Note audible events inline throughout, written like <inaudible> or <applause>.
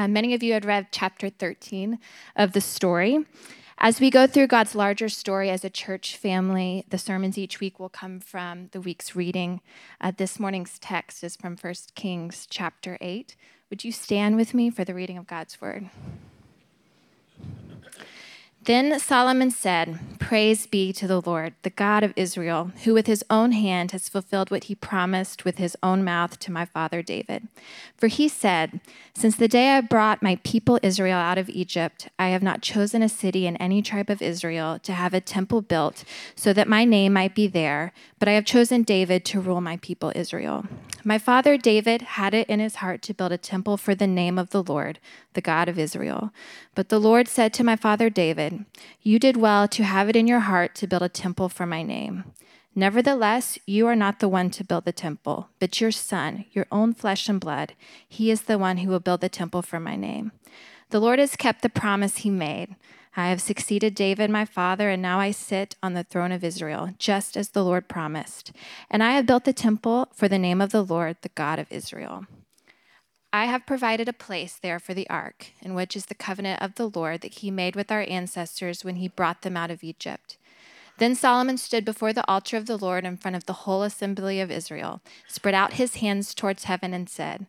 Uh, many of you had read chapter 13 of the story. As we go through God's larger story as a church family, the sermons each week will come from the week's reading. Uh, this morning's text is from 1 Kings chapter 8. Would you stand with me for the reading of God's word? Then Solomon said, Praise be to the Lord, the God of Israel, who with his own hand has fulfilled what he promised with his own mouth to my father David. For he said, Since the day I brought my people Israel out of Egypt, I have not chosen a city in any tribe of Israel to have a temple built so that my name might be there, but I have chosen David to rule my people Israel. My father David had it in his heart to build a temple for the name of the Lord, the God of Israel. But the Lord said to my father David, You did well to have it in your heart to build a temple for my name. Nevertheless, you are not the one to build the temple, but your son, your own flesh and blood. He is the one who will build the temple for my name. The Lord has kept the promise he made. I have succeeded David my father, and now I sit on the throne of Israel, just as the Lord promised. And I have built the temple for the name of the Lord, the God of Israel. I have provided a place there for the ark, in which is the covenant of the Lord that he made with our ancestors when he brought them out of Egypt. Then Solomon stood before the altar of the Lord in front of the whole assembly of Israel, spread out his hands towards heaven, and said,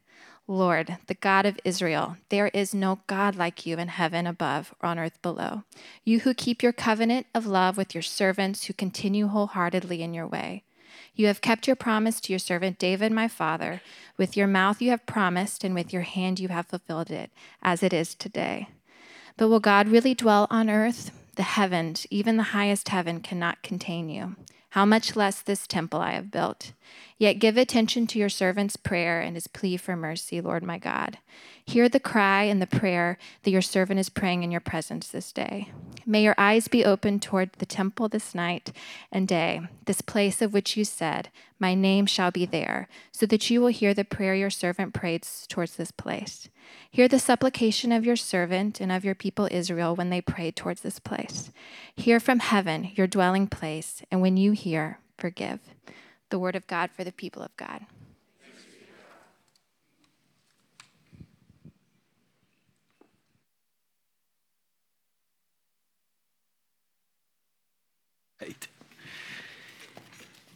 Lord, the God of Israel, there is no God like you in heaven above or on earth below. You who keep your covenant of love with your servants who continue wholeheartedly in your way. You have kept your promise to your servant David, my father. With your mouth you have promised, and with your hand you have fulfilled it, as it is today. But will God really dwell on earth? The heavens, even the highest heaven, cannot contain you. How much less this temple I have built. Yet give attention to your servant's prayer and his plea for mercy, Lord my God. Hear the cry and the prayer that your servant is praying in your presence this day. May your eyes be open toward the temple this night and day, this place of which you said, My name shall be there, so that you will hear the prayer your servant prays towards this place. Hear the supplication of your servant and of your people Israel when they pray towards this place. Hear from heaven your dwelling place, and when you hear, forgive. The word of God for the people of God.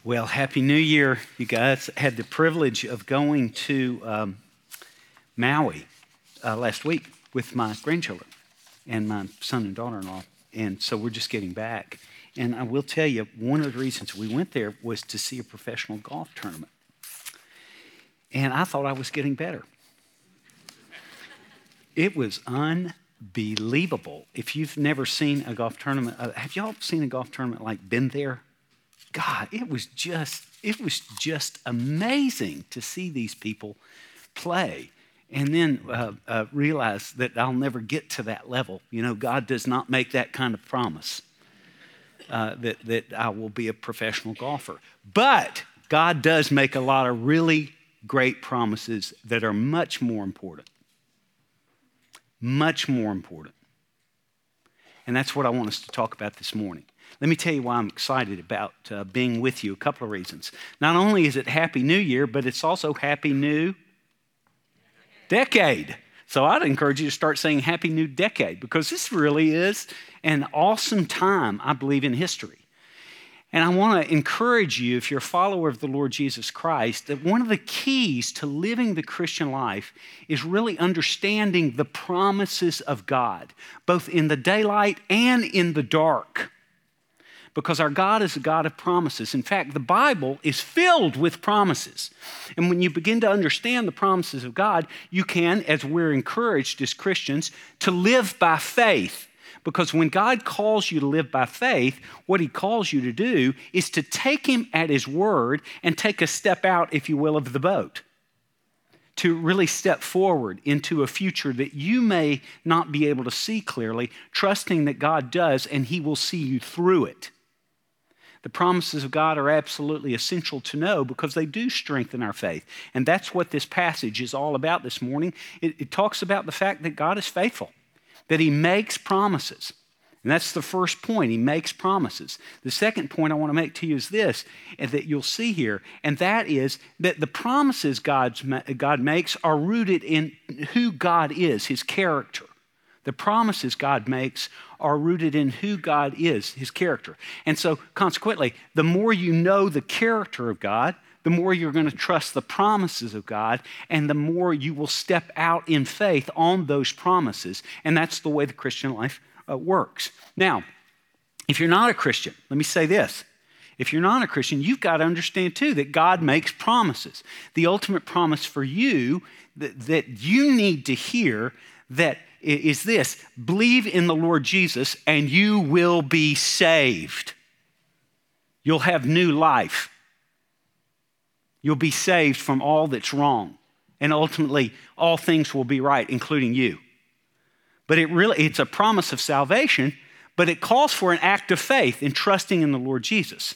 Well, Happy New Year, you guys. Had the privilege of going to um, Maui uh, last week with my grandchildren and my son and daughter in law. And so we're just getting back. And I will tell you, one of the reasons we went there was to see a professional golf tournament. And I thought I was getting better. It was unbelievable. If you've never seen a golf tournament, uh, have y'all seen a golf tournament like been there? God, it was just it was just amazing to see these people play and then uh, uh, realize that I'll never get to that level. You know, God does not make that kind of promise uh, that, that I will be a professional golfer. But God does make a lot of really great promises that are much more important. Much more important. And that's what I want us to talk about this morning. Let me tell you why I'm excited about uh, being with you. A couple of reasons. Not only is it Happy New Year, but it's also Happy New Decade. So I'd encourage you to start saying Happy New Decade because this really is an awesome time, I believe, in history. And I want to encourage you, if you're a follower of the Lord Jesus Christ, that one of the keys to living the Christian life is really understanding the promises of God, both in the daylight and in the dark because our God is a God of promises. In fact, the Bible is filled with promises. And when you begin to understand the promises of God, you can, as we're encouraged as Christians, to live by faith. Because when God calls you to live by faith, what He calls you to do is to take Him at His word and take a step out, if you will, of the boat to really step forward into a future that you may not be able to see clearly, trusting that God does and He will see you through it. The promises of God are absolutely essential to know because they do strengthen our faith. And that's what this passage is all about this morning. It, it talks about the fact that God is faithful, that He makes promises. And that's the first point. He makes promises. The second point I want to make to you is this, that you'll see here, and that is that the promises God's, God makes are rooted in who God is, his character. The promises God makes are rooted in who God is, his character. And so, consequently, the more you know the character of God, the more you're going to trust the promises of God, and the more you will step out in faith on those promises. And that's the way the Christian life uh, works. Now, if you're not a Christian, let me say this. If you're not a Christian, you've got to understand too that God makes promises. The ultimate promise for you that, that you need to hear that is this believe in the Lord Jesus and you will be saved. You'll have new life. You'll be saved from all that's wrong. And ultimately, all things will be right, including you. But it really, it's a promise of salvation, but it calls for an act of faith in trusting in the Lord Jesus.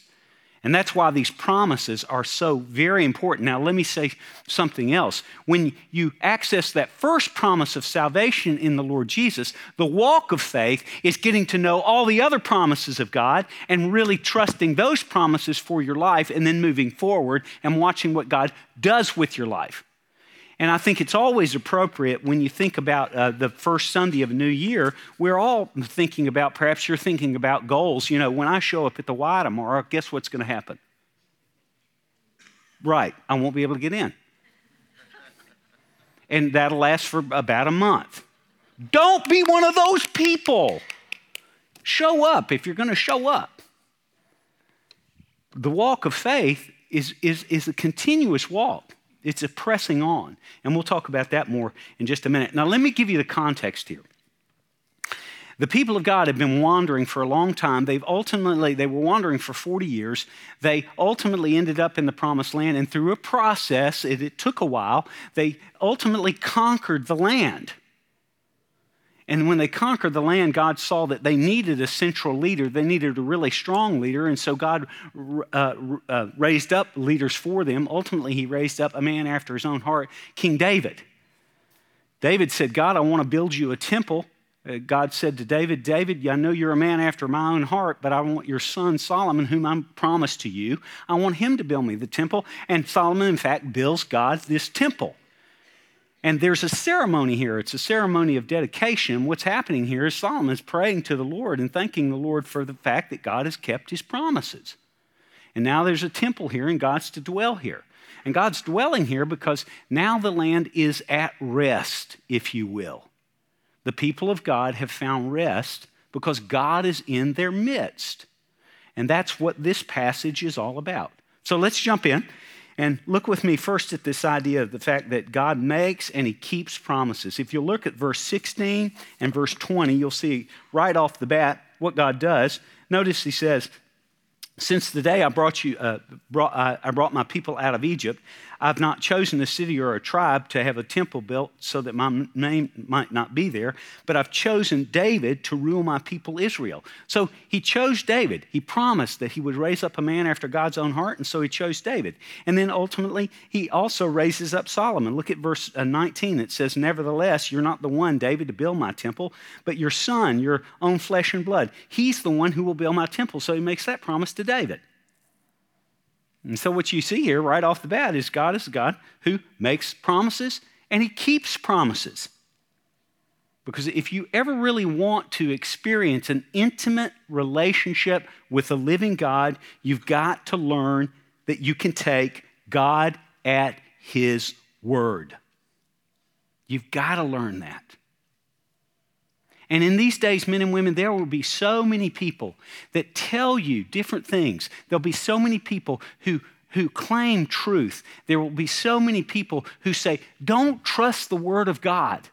And that's why these promises are so very important. Now, let me say something else. When you access that first promise of salvation in the Lord Jesus, the walk of faith is getting to know all the other promises of God and really trusting those promises for your life and then moving forward and watching what God does with your life. And I think it's always appropriate when you think about uh, the first Sunday of a new year, we're all thinking about, perhaps you're thinking about goals. You know, when I show up at the Y tomorrow, guess what's going to happen? Right, I won't be able to get in. And that'll last for about a month. Don't be one of those people. Show up if you're going to show up. The walk of faith is, is, is a continuous walk. It's a pressing on. And we'll talk about that more in just a minute. Now, let me give you the context here. The people of God have been wandering for a long time. They've ultimately, they were wandering for 40 years. They ultimately ended up in the promised land, and through a process, it, it took a while, they ultimately conquered the land. And when they conquered the land, God saw that they needed a central leader. They needed a really strong leader. And so God uh, uh, raised up leaders for them. Ultimately, He raised up a man after His own heart, King David. David said, God, I want to build you a temple. Uh, God said to David, David, I know you're a man after my own heart, but I want your son Solomon, whom I promised to you, I want him to build me the temple. And Solomon, in fact, builds God this temple. And there's a ceremony here. It's a ceremony of dedication. What's happening here is Solomon's praying to the Lord and thanking the Lord for the fact that God has kept his promises. And now there's a temple here, and God's to dwell here. And God's dwelling here because now the land is at rest, if you will. The people of God have found rest because God is in their midst. And that's what this passage is all about. So let's jump in. And look with me first at this idea of the fact that God makes and He keeps promises. If you look at verse 16 and verse 20, you'll see right off the bat what God does. Notice He says, Since the day I brought you, uh, brought, I brought my people out of Egypt, I've not chosen a city or a tribe to have a temple built so that my name might not be there, but I've chosen David to rule my people Israel. So he chose David. He promised that he would raise up a man after God's own heart, and so he chose David. And then ultimately, he also raises up Solomon. Look at verse uh, 19. It says, Nevertheless, you're not the one, David, to build my temple, but your son, your own flesh and blood. He's the one who will build my temple. So he makes that promise to David. And so, what you see here right off the bat is God is a God who makes promises and he keeps promises. Because if you ever really want to experience an intimate relationship with the living God, you've got to learn that you can take God at his word. You've got to learn that. And in these days, men and women, there will be so many people that tell you different things. There'll be so many people who, who claim truth. There will be so many people who say, don't trust the Word of God.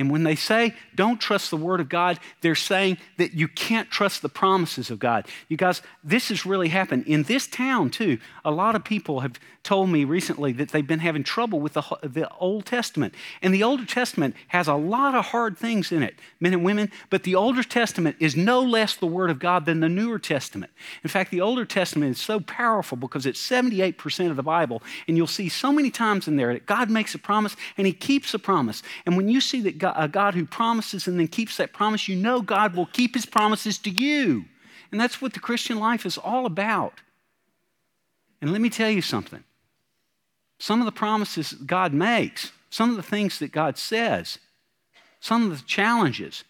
And when they say don't trust the Word of God, they're saying that you can't trust the promises of God. You guys, this has really happened. In this town, too, a lot of people have told me recently that they've been having trouble with the, the Old Testament. And the Old Testament has a lot of hard things in it, men and women, but the Older Testament is no less the Word of God than the Newer Testament. In fact, the Older Testament is so powerful because it's 78% of the Bible. And you'll see so many times in there that God makes a promise and He keeps a promise. And when you see that God a God who promises and then keeps that promise, you know God will keep his promises to you. And that's what the Christian life is all about. And let me tell you something some of the promises God makes, some of the things that God says, some of the challenges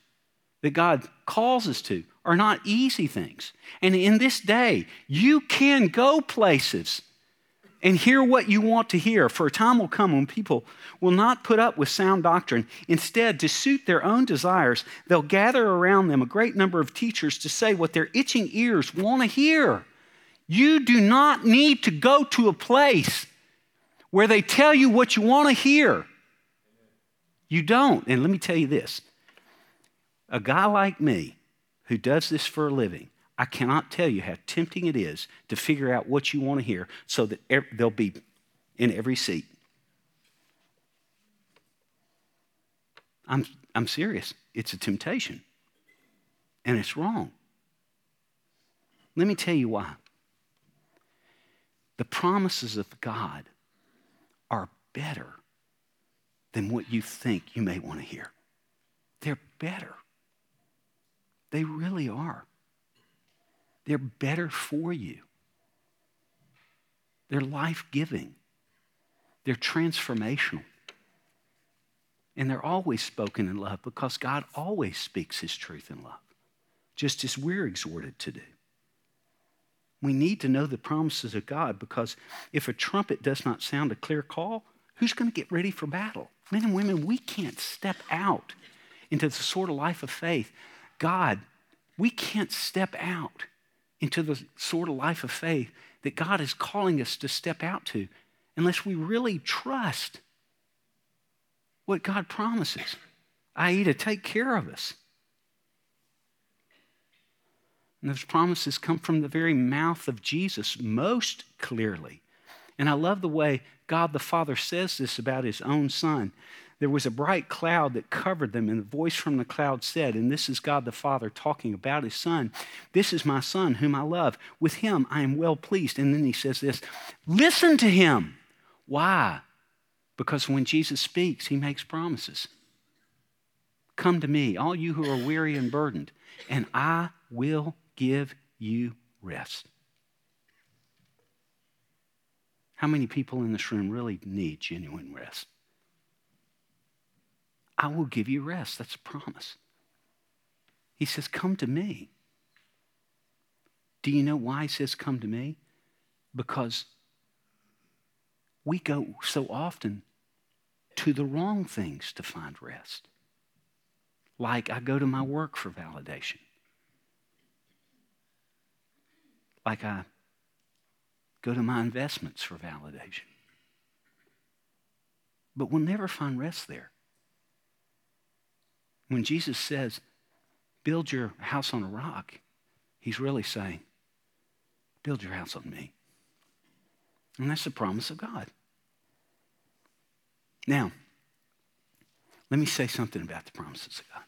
that God calls us to are not easy things. And in this day, you can go places and hear what you want to hear. For a time will come when people will not put up with sound doctrine. Instead, to suit their own desires, they'll gather around them a great number of teachers to say what their itching ears want to hear. You do not need to go to a place where they tell you what you want to hear. You don't. And let me tell you this a guy like me who does this for a living, I cannot tell you how tempting it is to figure out what you want to hear so that they'll be in every seat. I'm, I'm serious. It's a temptation. And it's wrong. Let me tell you why. The promises of God are better than what you think you may want to hear. They're better. They really are. They're better for you. They're life giving. They're transformational. And they're always spoken in love because God always speaks His truth in love, just as we're exhorted to do. We need to know the promises of God because if a trumpet does not sound a clear call, who's going to get ready for battle? Men and women, we can't step out into the sort of life of faith. God, we can't step out into the sort of life of faith that God is calling us to step out to unless we really trust what God promises, i.e., to take care of us. And those promises come from the very mouth of Jesus most clearly. And I love the way God the Father says this about his own Son. There was a bright cloud that covered them, and the voice from the cloud said, and this is God the Father talking about his Son, This is my Son whom I love. With him I am well pleased. And then he says this Listen to him. Why? Because when Jesus speaks, he makes promises. Come to me, all you who are weary and burdened, and I will give you rest. How many people in this room really need genuine rest? I will give you rest. That's a promise. He says, Come to me. Do you know why he says, Come to me? Because we go so often to the wrong things to find rest. Like I go to my work for validation. Like I go to my investments for validation. But we'll never find rest there. When Jesus says, build your house on a rock, he's really saying, build your house on me. And that's the promise of God. Now, let me say something about the promises of God.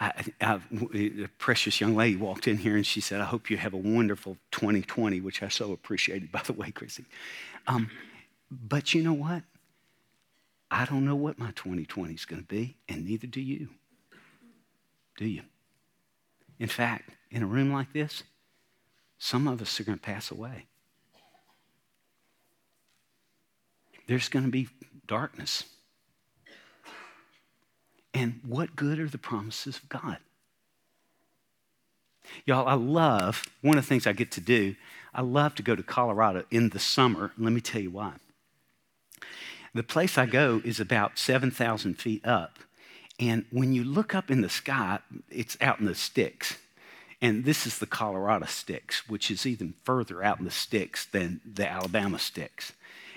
I, I, a precious young lady walked in here and she said, I hope you have a wonderful 2020, which I so appreciated, by the way, Chrissy. Um, but you know what? I don't know what my 2020 is going to be, and neither do you. Do you? In fact, in a room like this, some of us are going to pass away. There's going to be darkness. And what good are the promises of God? Y'all, I love, one of the things I get to do, I love to go to Colorado in the summer. Let me tell you why. The place I go is about 7,000 feet up. And when you look up in the sky, it's out in the sticks. And this is the Colorado sticks, which is even further out in the sticks than the Alabama sticks.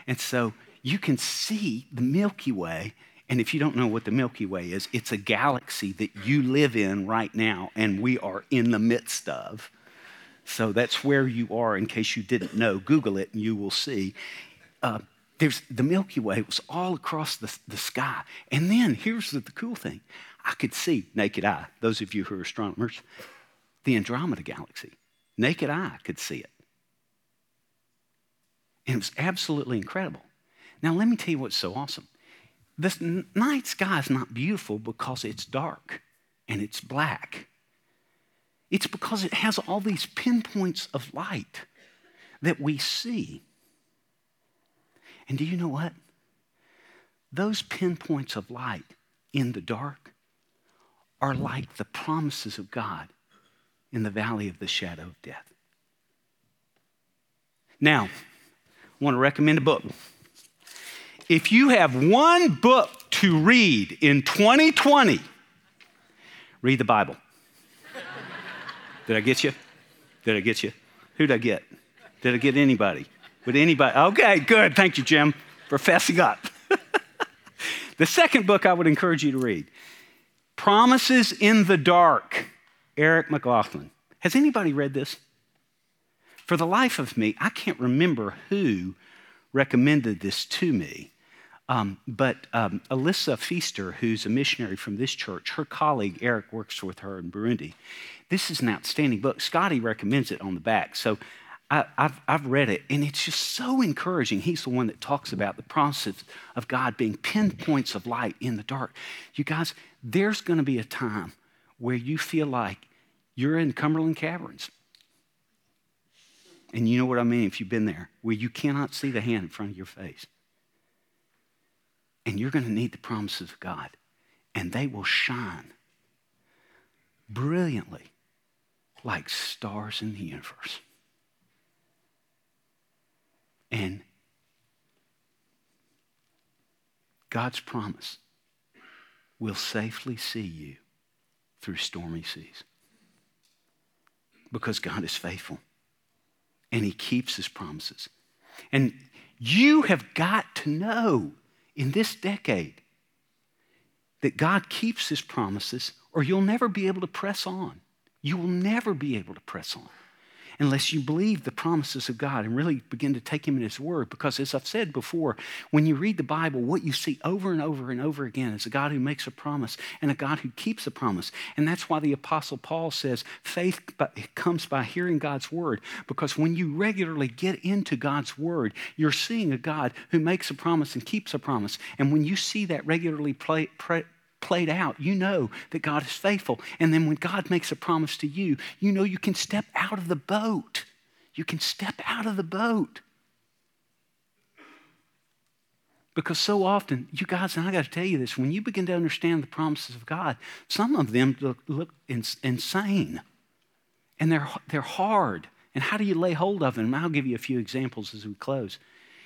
And so you can see the Milky Way and if you don't know what the Milky Way is, it's a galaxy that you live in right now, and we are in the midst of. So that's where you are, in case you didn't know. Google it, and you will see. Uh, there's the Milky Way was all across the, the sky. And then here's the, the cool thing I could see, naked eye, those of you who are astronomers, the Andromeda galaxy. Naked eye could see it. And it was absolutely incredible. Now, let me tell you what's so awesome the night sky is not beautiful because it's dark and it's black. It's because it has all these pinpoints of light that we see. And do you know what? Those pinpoints of light in the dark are like the promises of God in the valley of the shadow of death. Now, I want to recommend a book. If you have one book to read in 2020, read the Bible. Did I get you? Did I get you? Who did I get? Did I get anybody? Would anybody? Okay, good. Thank you, Jim, for fessing up. the second book I would encourage you to read Promises in the Dark, Eric McLaughlin. Has anybody read this? For the life of me, I can't remember who recommended this to me. Um, but um, Alyssa Feaster, who's a missionary from this church, her colleague Eric works with her in Burundi. This is an outstanding book. Scotty recommends it on the back. So I, have I've read it, and it's just so encouraging. He's the one that talks about the promises of God being pinpoints of light in the dark. You guys, there's going to be a time where you feel like you're in Cumberland Caverns. And you know what I mean if you've been there, where you cannot see the hand in front of your face. And you're going to need the promises of God, and they will shine brilliantly like stars in the universe. And God's promise will safely see you through stormy seas because God is faithful and He keeps His promises. And you have got to know in this decade that God keeps His promises, or you'll never be able to press on. You will never be able to press on unless you believe the promises of God and really begin to take Him in His Word. Because, as I've said before, when you read the Bible, what you see over and over and over again is a God who makes a promise and a God who keeps a promise. And that's why the Apostle Paul says faith comes by hearing God's Word. Because when you regularly get into God's Word, you're seeing a God who makes a promise and keeps a promise. And when you see that regularly play, play played out, you know that God is faithful. And then when God makes a promise to you, you know you can step out of the boat. You can step out of the boat. Because so often, you guys, and I got to tell you this, when you begin to understand the promises of God, some of them look, look insane and they're, they're hard. And how do you lay hold of them? I'll give you a few examples as we close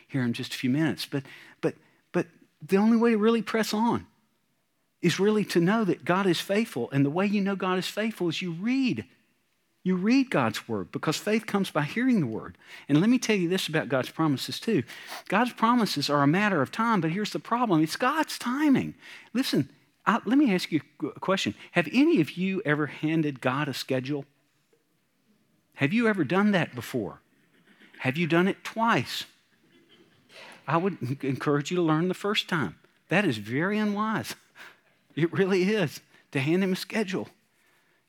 here in just a few minutes. But, but, but the only way to really press on is really to know that God is faithful. And the way you know God is faithful is you read. You read God's word because faith comes by hearing the word. And let me tell you this about God's promises, too. God's promises are a matter of time, but here's the problem it's God's timing. Listen, I, let me ask you a question. Have any of you ever handed God a schedule? Have you ever done that before? Have you done it twice? I would encourage you to learn the first time. That is very unwise. It really is to hand him a schedule.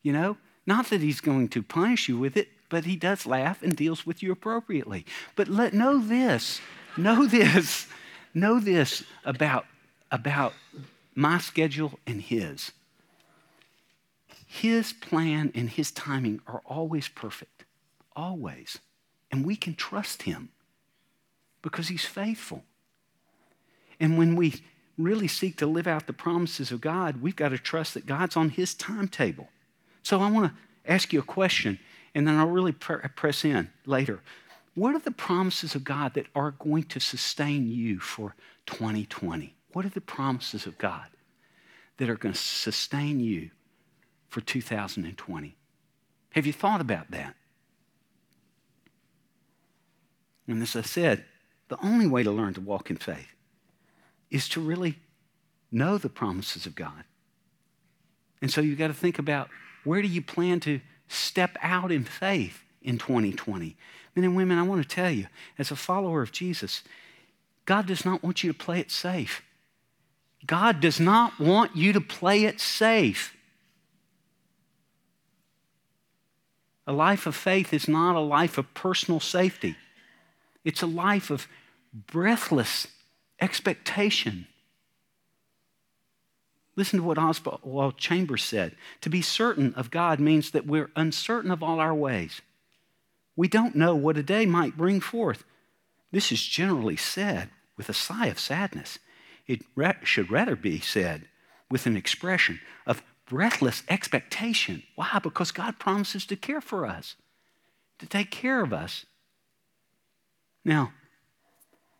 You know, not that he's going to punish you with it, but he does laugh and deals with you appropriately. But let know this, know this, know this about, about my schedule and his. His plan and his timing are always perfect, always. And we can trust him because he's faithful. And when we really seek to live out the promises of God, we've got to trust that God's on His timetable. So I want to ask you a question, and then I'll really press in later. What are the promises of God that are going to sustain you for 2020? What are the promises of God that are going to sustain you for 2020? Have you thought about that? And as I said, the only way to learn to walk in faith is to really know the promises of God. And so you've got to think about where do you plan to step out in faith in 2020? Men and women, I want to tell you, as a follower of Jesus, God does not want you to play it safe. God does not want you to play it safe. A life of faith is not a life of personal safety. It's a life of breathless expectation Listen to what Oswald Chambers said. To be certain of God means that we're uncertain of all our ways. We don't know what a day might bring forth. This is generally said with a sigh of sadness. It should rather be said with an expression of breathless expectation. Why? Because God promises to care for us, to take care of us. Now,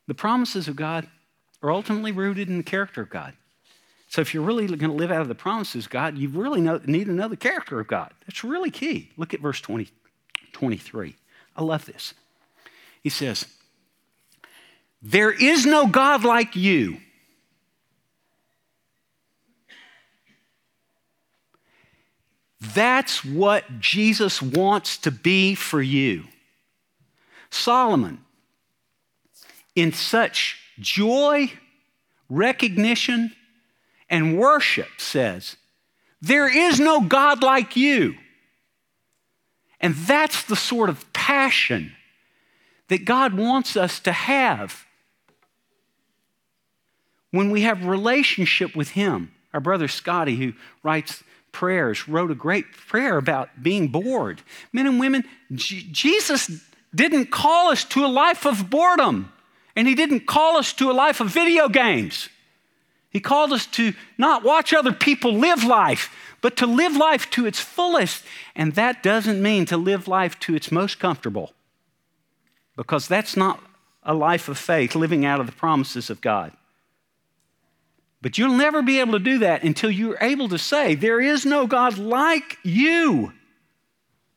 the promises of God are ultimately rooted in the character of God. So if you're really going to live out of the promises of God, you really know, need to know the character of God. That's really key. Look at verse 20, 23. I love this. He says, There is no God like you. That's what Jesus wants to be for you. Solomon, in such joy, recognition, and worship says, There is no God like you. And that's the sort of passion that God wants us to have when we have relationship with Him. Our brother Scotty, who writes prayers, wrote a great prayer about being bored. Men and women, Jesus didn't call us to a life of boredom, and He didn't call us to a life of video games. He called us to not watch other people live life, but to live life to its fullest. And that doesn't mean to live life to its most comfortable, because that's not a life of faith, living out of the promises of God. But you'll never be able to do that until you're able to say, There is no God like you.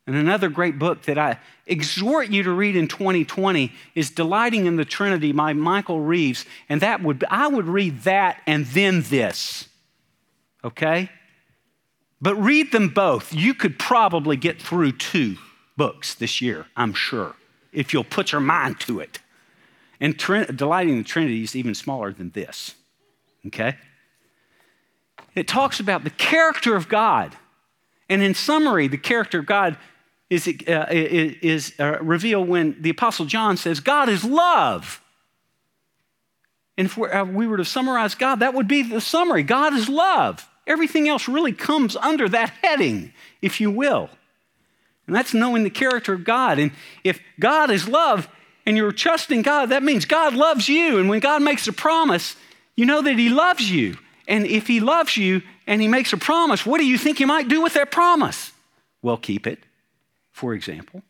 And another great book that I exhort you to read in 2020 is Delighting in the Trinity by Michael Reeves. And that would I would read that and then this. Okay? But read them both. You could probably get through two books this year, I'm sure, if you'll put your mind to it. And Delighting in the Trinity is even smaller than this. Okay? It talks about the character of God. And in summary, the character of God is, uh, is uh, revealed when the Apostle John says, God is love. And if uh, we were to summarize God, that would be the summary God is love. Everything else really comes under that heading, if you will. And that's knowing the character of God. And if God is love and you're trusting God, that means God loves you. And when God makes a promise, you know that He loves you. And if He loves you and He makes a promise, what do you think He might do with that promise? Well, keep it for example.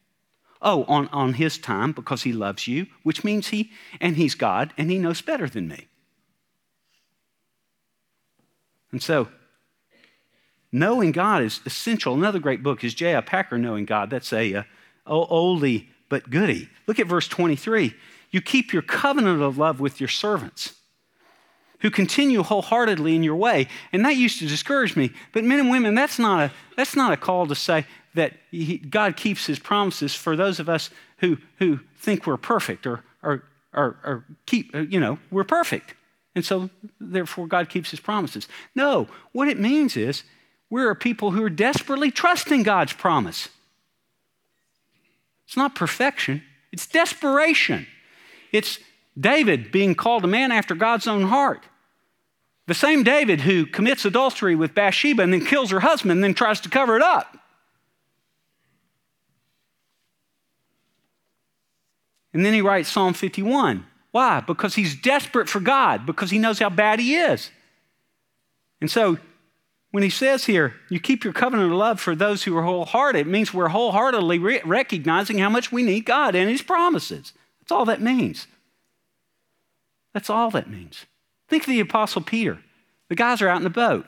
Oh, on, on his time because he loves you, which means he, and he's God, and he knows better than me. And so, knowing God is essential. Another great book is J.I. Packer, Knowing God. That's a, uh, a oldie but goodie. Look at verse 23. You keep your covenant of love with your servants who continue wholeheartedly in your way. And that used to discourage me. But men and women, that's not a, that's not a call to say, that he, God keeps his promises for those of us who, who think we're perfect or, or, or, or keep, you know, we're perfect. And so, therefore, God keeps his promises. No, what it means is we're a people who are desperately trusting God's promise. It's not perfection, it's desperation. It's David being called a man after God's own heart. The same David who commits adultery with Bathsheba and then kills her husband and then tries to cover it up. And then he writes Psalm 51. Why? Because he's desperate for God, because he knows how bad he is. And so when he says here, you keep your covenant of love for those who are wholehearted, it means we're wholeheartedly re- recognizing how much we need God and his promises. That's all that means. That's all that means. Think of the Apostle Peter. The guys are out in the boat.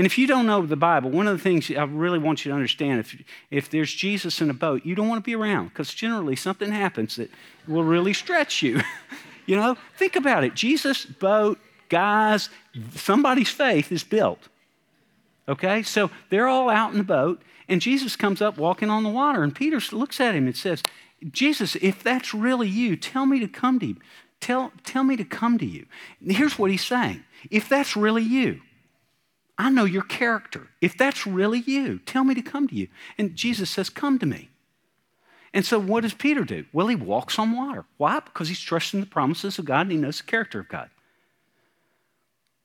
And if you don't know the Bible, one of the things I really want you to understand if, if there's Jesus in a boat, you don't want to be around because generally something happens that will really stretch you. <laughs> you know, think about it. Jesus' boat, guys, somebody's faith is built. Okay? So they're all out in the boat, and Jesus comes up walking on the water, and Peter looks at him and says, Jesus, if that's really you, tell me to come to you. Tell, tell me to come to you. here's what he's saying. If that's really you, I know your character. If that's really you, tell me to come to you. And Jesus says, Come to me. And so what does Peter do? Well, he walks on water. Why? Because he's trusting the promises of God and he knows the character of God.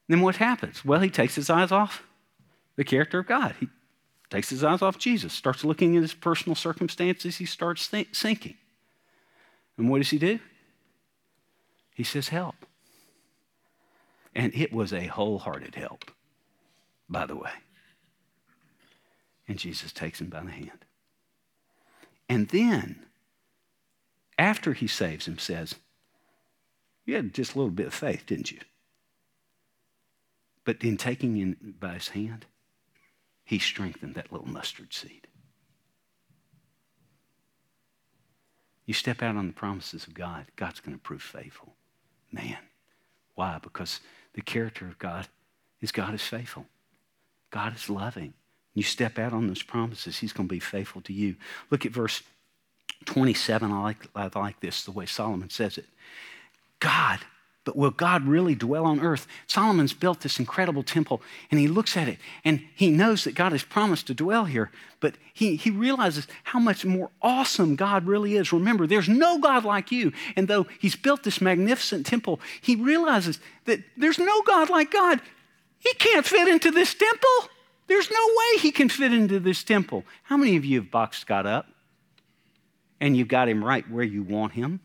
Then what happens? Well, he takes his eyes off the character of God. He takes his eyes off Jesus, starts looking at his personal circumstances, he starts sinking. And what does he do? He says, Help. And it was a wholehearted help, by the way. And Jesus takes him by the hand. And then, after he saves him, says, You had just a little bit of faith, didn't you? But in taking him by his hand, he strengthened that little mustard seed. You step out on the promises of God, God's going to prove faithful. Man. Why? Because the character of God is God is faithful. God is loving. You step out on those promises, He's going to be faithful to you. Look at verse 27. I like, I like this, the way Solomon says it. God but will God really dwell on earth? Solomon's built this incredible temple and he looks at it and he knows that God has promised to dwell here, but he, he realizes how much more awesome God really is. Remember, there's no God like you. And though he's built this magnificent temple, he realizes that there's no God like God. He can't fit into this temple. There's no way he can fit into this temple. How many of you have boxed God up and you've got him right where you want him?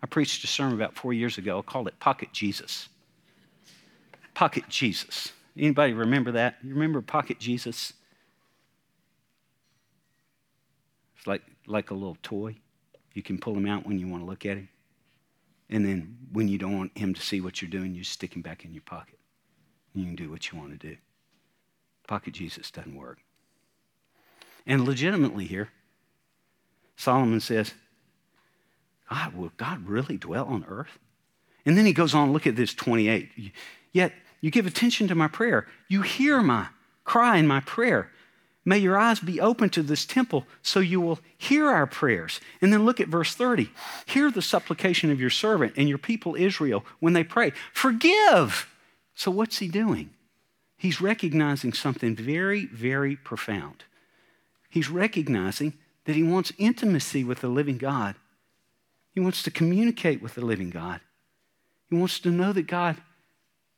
I preached a sermon about four years ago. I called it Pocket Jesus. Pocket Jesus. Anybody remember that? You remember Pocket Jesus? It's like, like a little toy. You can pull him out when you want to look at him. And then when you don't want him to see what you're doing, you stick him back in your pocket. You can do what you want to do. Pocket Jesus doesn't work. And legitimately here, Solomon says, God, will God really dwell on earth? And then he goes on, look at this 28. Yet you give attention to my prayer. You hear my cry and my prayer. May your eyes be open to this temple so you will hear our prayers. And then look at verse 30. Hear the supplication of your servant and your people Israel when they pray. Forgive. So what's he doing? He's recognizing something very, very profound. He's recognizing that he wants intimacy with the living God he wants to communicate with the living God. He wants to know that God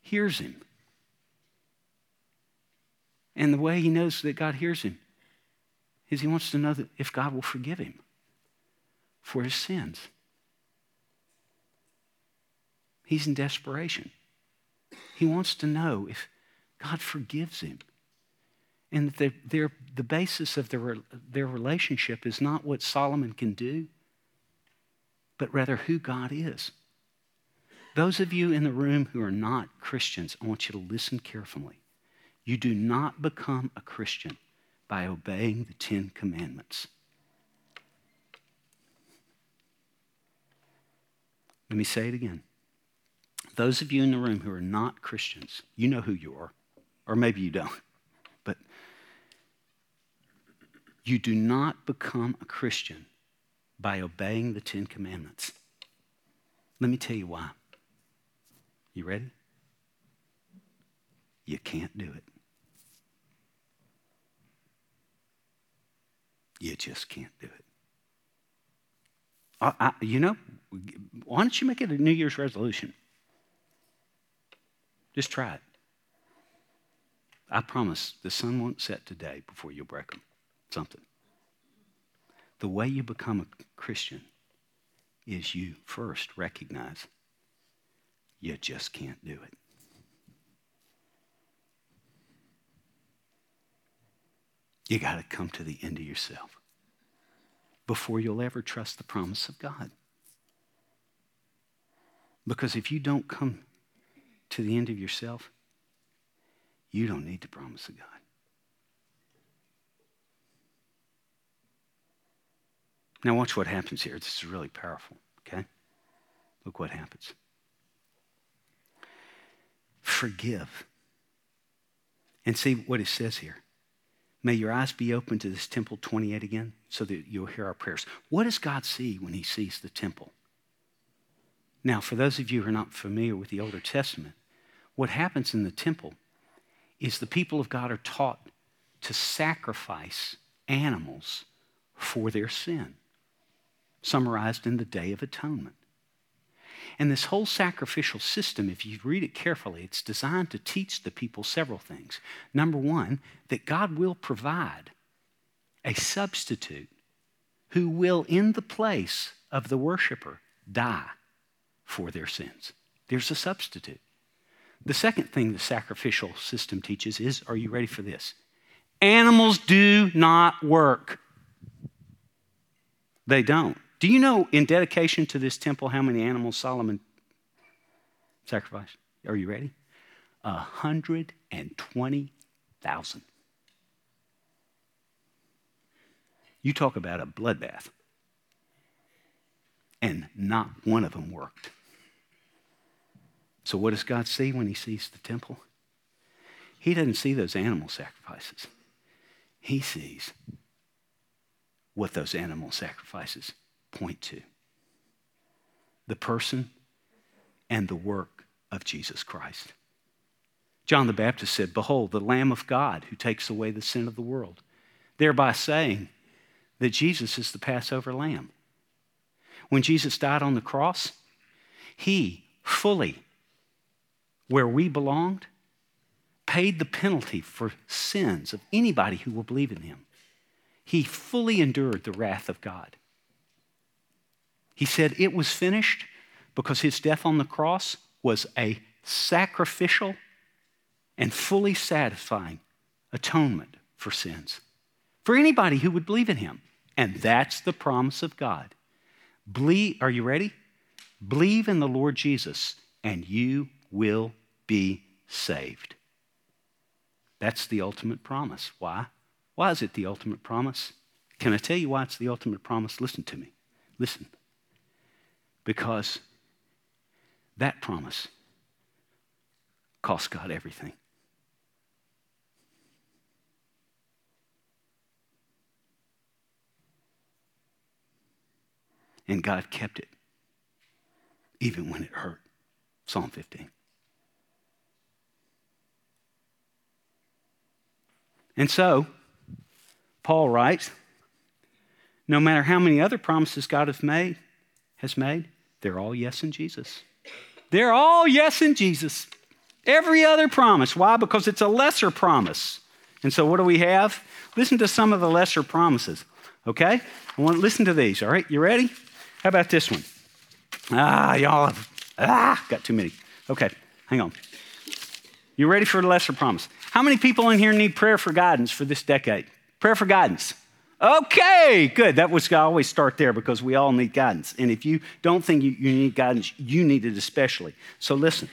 hears him. And the way he knows that God hears him is he wants to know that if God will forgive him for his sins. He's in desperation. He wants to know if God forgives him. And that the basis of their, their relationship is not what Solomon can do but rather who God is. Those of you in the room who are not Christians, I want you to listen carefully. You do not become a Christian by obeying the Ten Commandments. Let me say it again. Those of you in the room who are not Christians, you know who you are, or maybe you don't, but you do not become a Christian by obeying the Ten Commandments. Let me tell you why. You ready? You can't do it. You just can't do it. I, I, you know, why don't you make it a New Year's resolution? Just try it. I promise the sun won't set today before you break them. Something. The way you become a Christian is you first recognize you just can't do it. You got to come to the end of yourself before you'll ever trust the promise of God. Because if you don't come to the end of yourself, you don't need the promise of God. Now, watch what happens here. This is really powerful, okay? Look what happens. Forgive. And see what it says here. May your eyes be open to this temple 28 again so that you'll hear our prayers. What does God see when he sees the temple? Now, for those of you who are not familiar with the Older Testament, what happens in the temple is the people of God are taught to sacrifice animals for their sin summarized in the Day of Atonement. And this whole sacrificial system, if you read it carefully, it's designed to teach the people several things. Number one, that God will provide a substitute who will, in the place of the worshiper, die for their sins. There's a substitute. The second thing the sacrificial system teaches is are you ready for this? Animals do not work. They don't. Do you know in dedication to this temple how many animals Solomon sacrificed? Are you ready? 120,000. You talk about a bloodbath. And not one of them worked. So, what does God see when He sees the temple? He doesn't see those animal sacrifices, He sees what those animal sacrifices point to the person and the work of Jesus Christ. John the Baptist said, Behold, the Lamb of God who takes away the sin of the world, thereby saying that Jesus is the Passover lamb. When Jesus died on the cross, he fully, where we belonged, paid the penalty for sins of anybody who will believe in him. He fully endured the wrath of God. He said it was finished because his death on the cross was a sacrificial and fully satisfying atonement for sins for anybody who would believe in him. And that's the promise of God. Believe, are you ready? Believe in the Lord Jesus and you will be saved. That's the ultimate promise. Why? Why is it the ultimate promise? Can I tell you why it's the ultimate promise? Listen to me. Listen. Because that promise cost God everything. And God kept it, even when it hurt. Psalm 15. And so, Paul writes, no matter how many other promises God has made, has made, they're all yes in Jesus. They're all yes in Jesus. Every other promise. Why? Because it's a lesser promise. And so what do we have? Listen to some of the lesser promises. Okay? I want to listen to these. All right? You ready? How about this one? Ah, y'all have ah, got too many. Okay, hang on. You ready for the lesser promise? How many people in here need prayer for guidance for this decade? Prayer for guidance. Okay, good. That was I always start there because we all need guidance. And if you don't think you, you need guidance, you need it especially. So listen.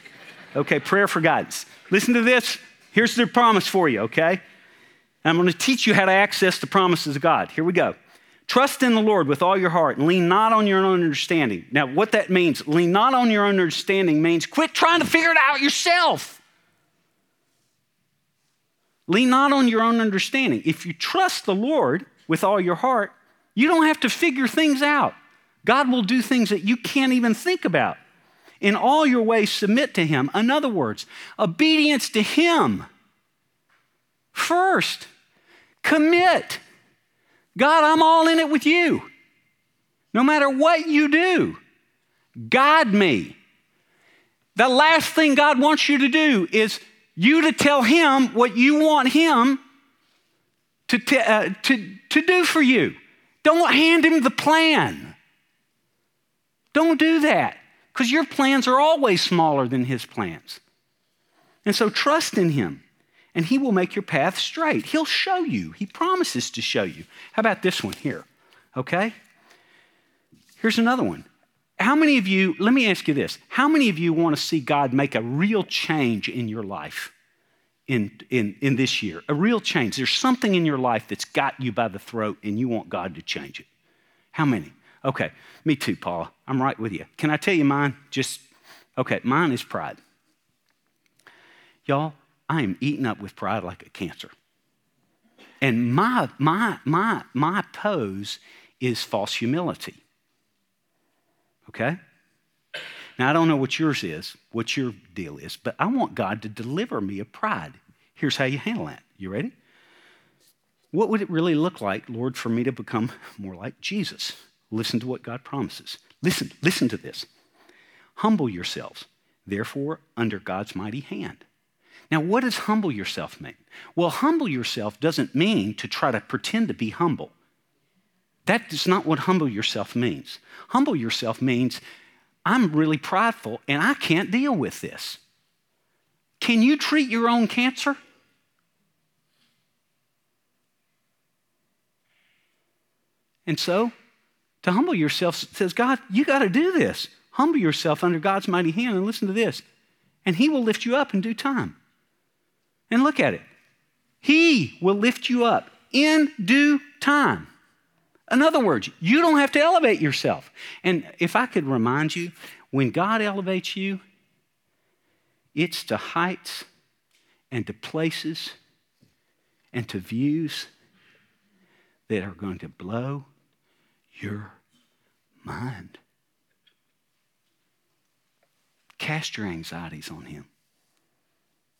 Okay, prayer for guidance. Listen to this. Here's the promise for you, okay? I'm going to teach you how to access the promises of God. Here we go. Trust in the Lord with all your heart and lean not on your own understanding. Now, what that means, lean not on your own understanding, means quit trying to figure it out yourself. Lean not on your own understanding. If you trust the Lord, with all your heart, you don't have to figure things out. God will do things that you can't even think about. In all your ways, submit to Him. In other words, obedience to Him. First, commit. God, I'm all in it with you. No matter what you do, guide me. The last thing God wants you to do is you to tell Him what you want Him to, t- uh, to, to do for you. Don't hand him the plan. Don't do that because your plans are always smaller than his plans. And so trust in him and he will make your path straight. He'll show you, he promises to show you. How about this one here? Okay? Here's another one. How many of you, let me ask you this, how many of you want to see God make a real change in your life? in, in, in this year, a real change. There's something in your life that's got you by the throat and you want God to change it. How many? Okay, me too, Paula. I'm right with you. Can I tell you mine? Just, okay, mine is pride. Y'all, I am eaten up with pride like a cancer. And my, my, my, my pose is false humility. Okay? Now, I don't know what yours is, what your deal is, but I want God to deliver me of pride. Here's how you handle that. You ready? What would it really look like, Lord, for me to become <laughs> more like Jesus? Listen to what God promises. Listen, listen to this. Humble yourselves, therefore, under God's mighty hand. Now, what does humble yourself mean? Well, humble yourself doesn't mean to try to pretend to be humble. That is not what humble yourself means. Humble yourself means I'm really prideful and I can't deal with this. Can you treat your own cancer? And so, to humble yourself says, God, you got to do this. Humble yourself under God's mighty hand and listen to this. And He will lift you up in due time. And look at it. He will lift you up in due time. In other words, you don't have to elevate yourself. And if I could remind you, when God elevates you, it's to heights and to places and to views that are going to blow your mind. Cast your anxieties on Him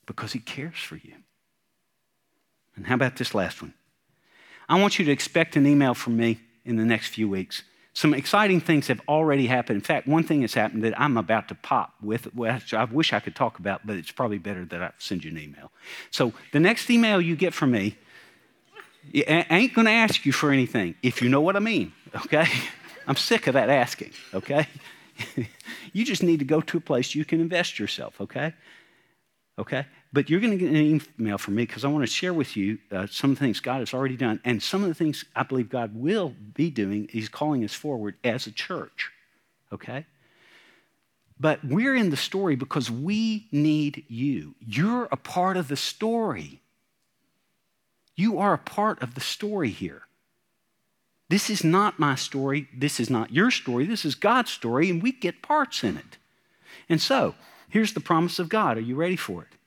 because He cares for you. And how about this last one? I want you to expect an email from me in the next few weeks. Some exciting things have already happened. In fact, one thing has happened that I'm about to pop with, which I wish I could talk about, but it's probably better that I send you an email. So the next email you get from me, I ain't going to ask you for anything, if you know what I mean, okay? <laughs> I'm sick of that asking, okay? <laughs> you just need to go to a place you can invest yourself, okay? Okay? But you're going to get an email from me because I want to share with you uh, some things God has already done and some of the things I believe God will be doing. He's calling us forward as a church. Okay? But we're in the story because we need you. You're a part of the story. You are a part of the story here. This is not my story. This is not your story. This is God's story, and we get parts in it. And so, here's the promise of God. Are you ready for it?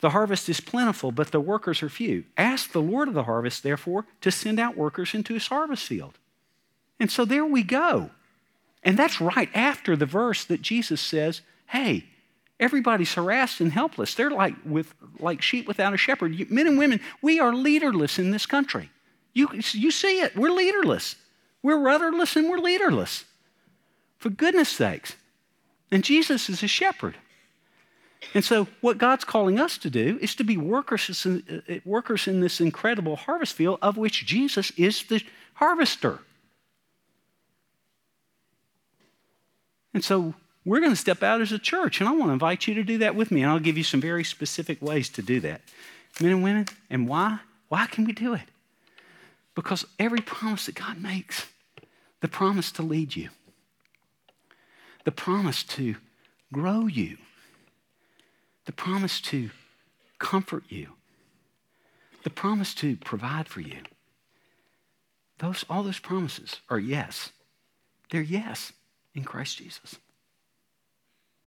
The harvest is plentiful, but the workers are few. Ask the Lord of the harvest, therefore, to send out workers into his harvest field. And so there we go. And that's right after the verse that Jesus says, hey, everybody's harassed and helpless. They're like, with, like sheep without a shepherd. Men and women, we are leaderless in this country. You, you see it. We're leaderless. We're rudderless and we're leaderless. For goodness sakes. And Jesus is a shepherd. And so, what God's calling us to do is to be workers in, uh, workers in this incredible harvest field of which Jesus is the harvester. And so, we're going to step out as a church, and I want to invite you to do that with me, and I'll give you some very specific ways to do that. Men and women, and why? Why can we do it? Because every promise that God makes, the promise to lead you, the promise to grow you, the promise to comfort you, the promise to provide for you. Those, all those promises are yes. They're yes in Christ Jesus.